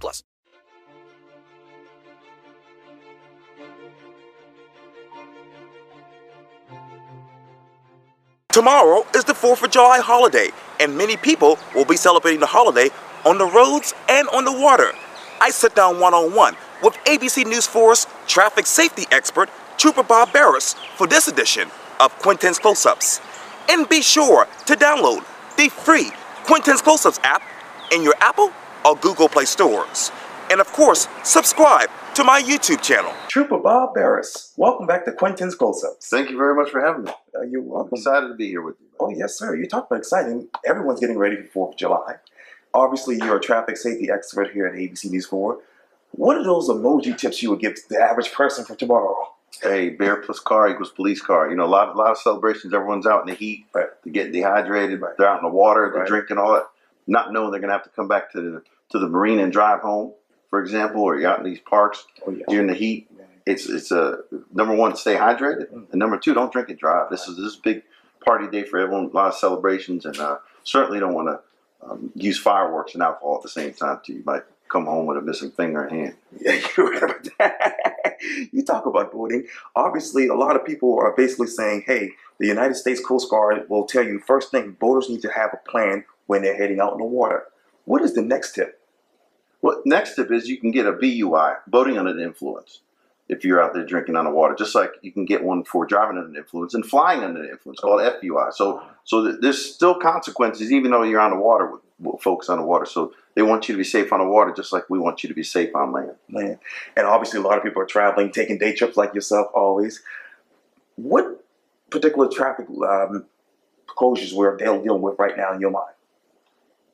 plus. Tomorrow is the 4th of July holiday, and many people will be celebrating the holiday on the roads and on the water. I sit down one on one with ABC News Force traffic safety expert Trooper Bob Beres for this edition of Quintin's Close Ups. And be sure to download the free Quintin's Close Ups app in your Apple or Google Play stores. And of course, subscribe to my YouTube channel. Trooper Bob Beres, welcome back to Quintin's Close Ups. Thank you very much for having me. Uh, you're I'm excited to be here with you. Oh, yes, sir. You talk about exciting. Everyone's getting ready for 4th of July. Obviously, you're a traffic safety expert here at ABC News 4. What are those emoji tips you would give to the average person for tomorrow? Hey, bear plus car equals police car. You know, a lot, a lot of celebrations. Everyone's out in the heat. Right. They're getting dehydrated. Right. They're out in the water. They're Right. drinking all that, not knowing they're going to have to come back to the to the marine and drive home, for example, or you're out in these parks. Oh, yeah. In the heat. It's it's a number one, stay hydrated, Mm. and number two, don't drink and drive. This is this is a big party day for everyone. A lot of celebrations, and uh, certainly don't want to um, use fireworks and alcohol at the same time. Too, you might come home with a missing finger and hand. Yeah, you're right about that. you talk about boating. Obviously, a lot of people are basically saying, hey, the United States Coast Guard will tell you first thing, boaters need to have a plan when they're heading out in the water. What is the next tip? Well, next tip is you can get a BUI, boating under the influence, if you're out there drinking on the water. Just like you can get one for driving under the influence and flying under the influence, called FUI. So, so there's still consequences, even though you're on the water with, with folks on the water. So they want you to be safe on the water, just like we want you to be safe on land. Man. And obviously, a lot of people are traveling, taking day trips like yourself always. What particular traffic um, closures we're deal- dealing with right now in your mind?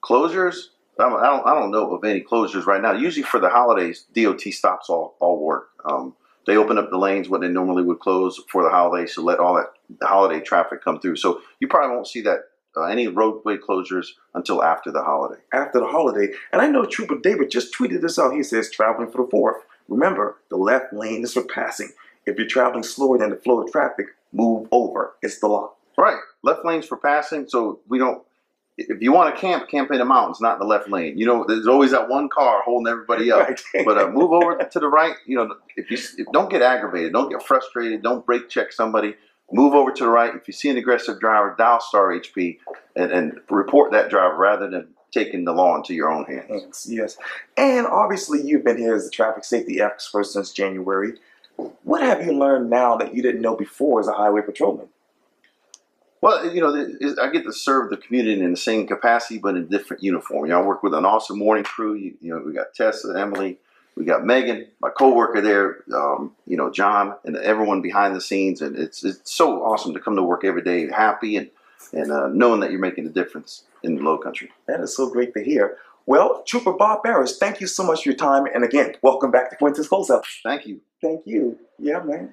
Closures. I don't, I don't, know of any closures right now. Usually for the holidays, DOT stops all, all work. Um, they open up the lanes what they normally would close for the holidays to let all that the holiday traffic come through. So you probably won't see that uh, any roadway closures until after the holiday. after the holiday. And I know Trooper David just tweeted this out. He says, traveling for the fourth. Remember, the left lane is for passing. If you're traveling slower than the flow of traffic, move over. It's the law. Right, left lanes for passing. So we don't. If you want to camp, camp in the mountains, not in the left lane. You know, there's always that one car holding everybody up. Right. but uh, move over to the right. You know, if you if, don't get aggravated, don't get frustrated, don't brake check somebody. Move over to the right. If you see an aggressive driver, dial star HP and, and report that driver rather than taking the law into your own hands. Yes, yes. And obviously, you've been here as a traffic safety expert since January. What have you learned now that you didn't know before as a highway patrolman? Well, you know, I get to serve the community in the same capacity, but in different uniform. You know, I work with an awesome morning crew. You, you know, we got Tessa, Emily, we got Megan, my coworker there, um, you know, John, and everyone behind the scenes. And it's it's so awesome to come to work every day happy and and uh, knowing that you're making a difference in the Low Country. That is so great to hear. Well, Trooper Bob Beres, thank you so much for your time. And again, welcome back to Quintin's Close Up. Thank you. Thank you. Yeah, man.